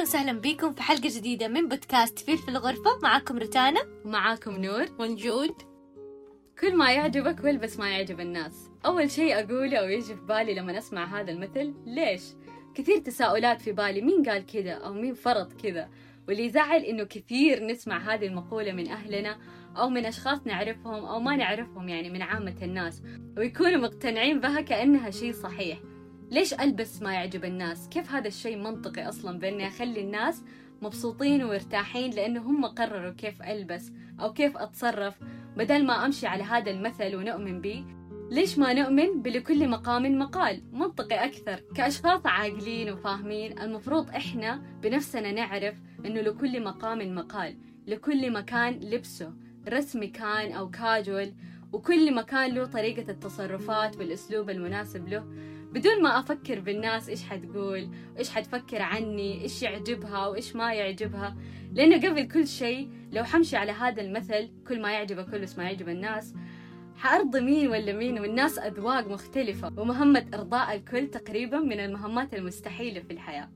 وسهلا بكم في حلقة جديدة من بودكاست فيل في الغرفة. معاكم رتانا. ومعاكم نور. ونجود. كل ما يعجبك والبس ما يعجب الناس. أول شيء أقوله أو يجي في بالي لما أسمع هذا المثل ليش؟ كثير تساؤلات في بالي. مين قال كذا؟ أو مين فرض كذا؟ واللي يزعل إنه كثير نسمع هذه المقولة من أهلنا أو من أشخاص نعرفهم أو ما نعرفهم يعني من عامة الناس. ويكونوا مقتنعين بها كأنها شيء صحيح. ليش ألبس ما يعجب الناس؟ كيف هذا الشيء منطقي أصلا بإني أخلي الناس مبسوطين ومرتاحين لأنه هم قرروا كيف ألبس أو كيف أتصرف بدل ما أمشي على هذا المثل ونؤمن به؟ ليش ما نؤمن بلكل مقام مقال؟ منطقي أكثر. كأشخاص عاقلين وفاهمين المفروض إحنا بنفسنا نعرف أنه لكل مقام مقال لكل مكان لبسه رسمي كان أو كاجوال وكل مكان له طريقة التصرفات والأسلوب المناسب له. بدون ما أفكر بالناس إيش حتقول وإيش حتفكر عني إيش يعجبها وإيش ما يعجبها. لأنه قبل كل شيء لو حمشي على هذا المثل كل ما يعجبك كل ما يعجب الناس حأرضي مين ولا مين والناس أذواق مختلفة ومهمة إرضاء الكل تقريبا من المهمات المستحيلة في الحياة.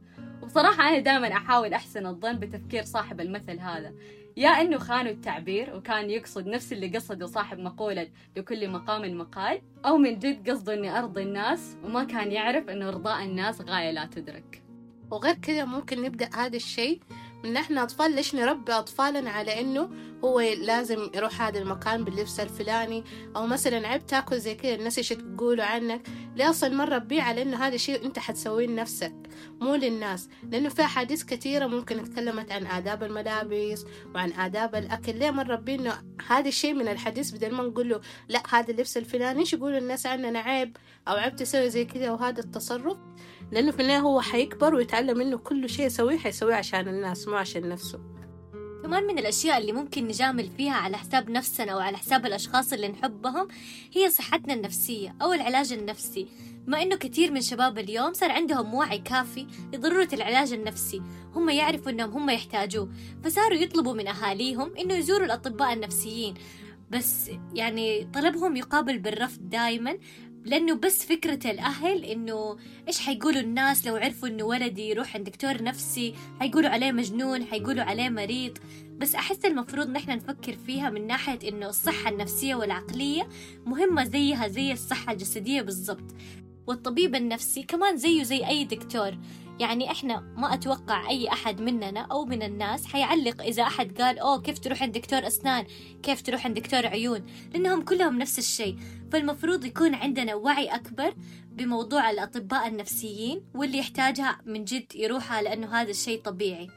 وبصراحة أنا دائما أحاول أحسن الظن بتفكير صاحب المثل هذا. يا إنه خانوا التعبير وكان يقصد نفس اللي قصده صاحب مقولة لكل مقام مقال أو من جد قصده إني أرضي الناس وما كان يعرف إنه ارضاء الناس غاية لا تدرك. وغير كذا ممكن نبدأ هذا الشيء من إحنا أطفال ليش نربي أطفالنا على إنه هو لازم يروح هذا المكان باللبس الفلاني؟ أو مثلا عيب تاكل زي كذا الناس إيش تقولوا عنك؟ ليه أصلا مرة بيه على إنه هذا الشيء أنت حتسويه لنفسك مو للناس. لأنه في أحاديث كثيرة ممكن تكلمت عن آداب الملابس وعن آداب الأكل. ليه مرة بيه إنه هذا الشيء من الحديث بدل ما نقول له لا هذا اللبس الفلاني؟ إيش يقولوا الناس عننا عيب أو عيب تسوي زي كذا وهذا التصرف؟ لأنه في النهاية هو حيكبر ويتعلم إنه كل شيء يسويه حيسويه عشان الناس مو عشان نفسه. كمان من الأشياء اللي ممكن نجامل فيها على حساب نفسنا أو على حساب الأشخاص اللي نحبهم هي صحتنا النفسية أو العلاج النفسي. بما إنه كثير من شباب اليوم صار عندهم وعي كافي لضرورة العلاج النفسي هم يعرفوا إنهم هم يحتاجوه فصاروا يطلبوا من أهاليهم إنه يزوروا الأطباء النفسيين. بس يعني طلبهم يقابل بالرفض دائما لأنه بس فكرة الأهل إنه إيش حيقولوا الناس لو عرفوا إنه ولدي يروح عند دكتور نفسي حيقولوا عليه مجنون حيقولوا عليه مريض. بس أحس المفروض نحن نفكر فيها من ناحية إنه الصحة النفسية والعقلية مهمة زيها زي الصحة الجسدية بالضبط. والطبيب النفسي كمان زيه زي أي دكتور. يعني إحنا ما أتوقع أي أحد مننا أو من الناس حيعلق إذا أحد قال أوه كيف تروح عند دكتور أسنان؟ كيف تروح عند دكتور عيون؟ لأنهم كلهم نفس الشيء. فالمفروض يكون عندنا وعي أكبر بموضوع الأطباء النفسيين واللي يحتاجها من جد يروحها لأنه هذا الشيء طبيعي.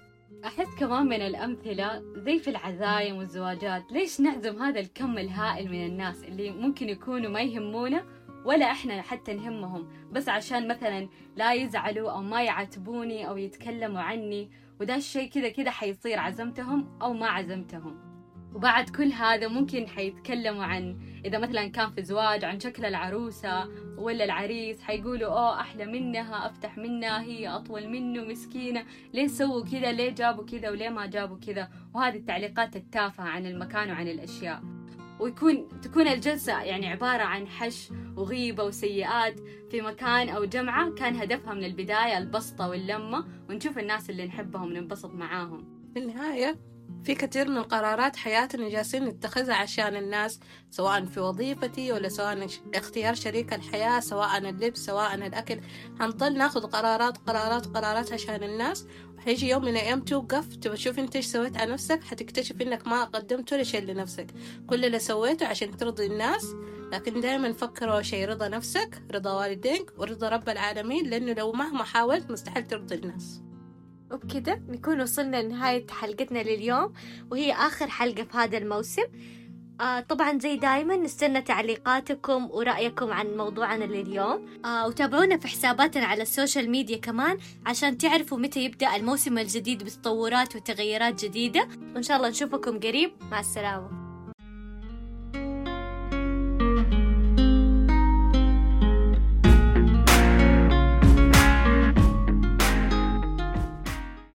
أحس كمان من الأمثلة زي في العزايم والزواجات. ليش نعزم هذا الكم الهائل من الناس اللي ممكن يكونوا ما يهمونا ولا إحنا حتى نهمهم. بس عشان مثلا لا يزعلوا أو ما يعاتبوني أو يتكلموا عني وده الشيء كذا كذا حيصير عزمتهم أو ما عزمتهم. وبعد كل هذا ممكن حيتكلموا عن إذا مثلا كان في زواج عن شكل العروسة ولا العريس حيقولوا أوه أحلى منها أفتح منها هي أطول منه مسكينة. ليه سووا كذا؟ ليه جابوا كذا؟ وليه ما جابوا كذا؟ وهذه التعليقات التافهة عن المكان وعن الأشياء. ويكون تكون الجلسة يعني عبارة عن حش وغيبة وسيئات في مكان أو جمعة كان هدفها من البداية البسطة واللمة ونشوف الناس اللي نحبهم وننبسط معاهم. في النهاية في كثير من قرارات حياتنا جالسين نتخذها عشان الناس سواء في وظيفتي ولا سواء اختيار شريك الحياة سواء اللبس سواء الأكل. هنضل ناخذ قرارات قرارات قرارات عشان الناس. وحيجي يوم من الأيام توقف تبى تشوف أنت إيش سويت على نفسك حتكتشف إنك ما قدمت ولا شيء لنفسك. كل اللي سويته عشان ترضي الناس. لكن دائما فكروا شيء رضا نفسك رضا والدينك ورضا رب العالمين لأنه لو مهما حاولت مستحيل ترضي الناس. وبكده نكون وصلنا لنهاية حلقتنا لليوم وهي آخر حلقة في هذا الموسم. آه طبعا زي دايما نستنى تعليقاتكم ورأيكم عن موضوعنا لليوم. آه وتابعونا في حساباتنا على السوشيال ميديا كمان عشان تعرفوا متى يبدأ الموسم الجديد بتطورات وتغيرات جديدة. وإن شاء الله نشوفكم قريب. مع السلامة.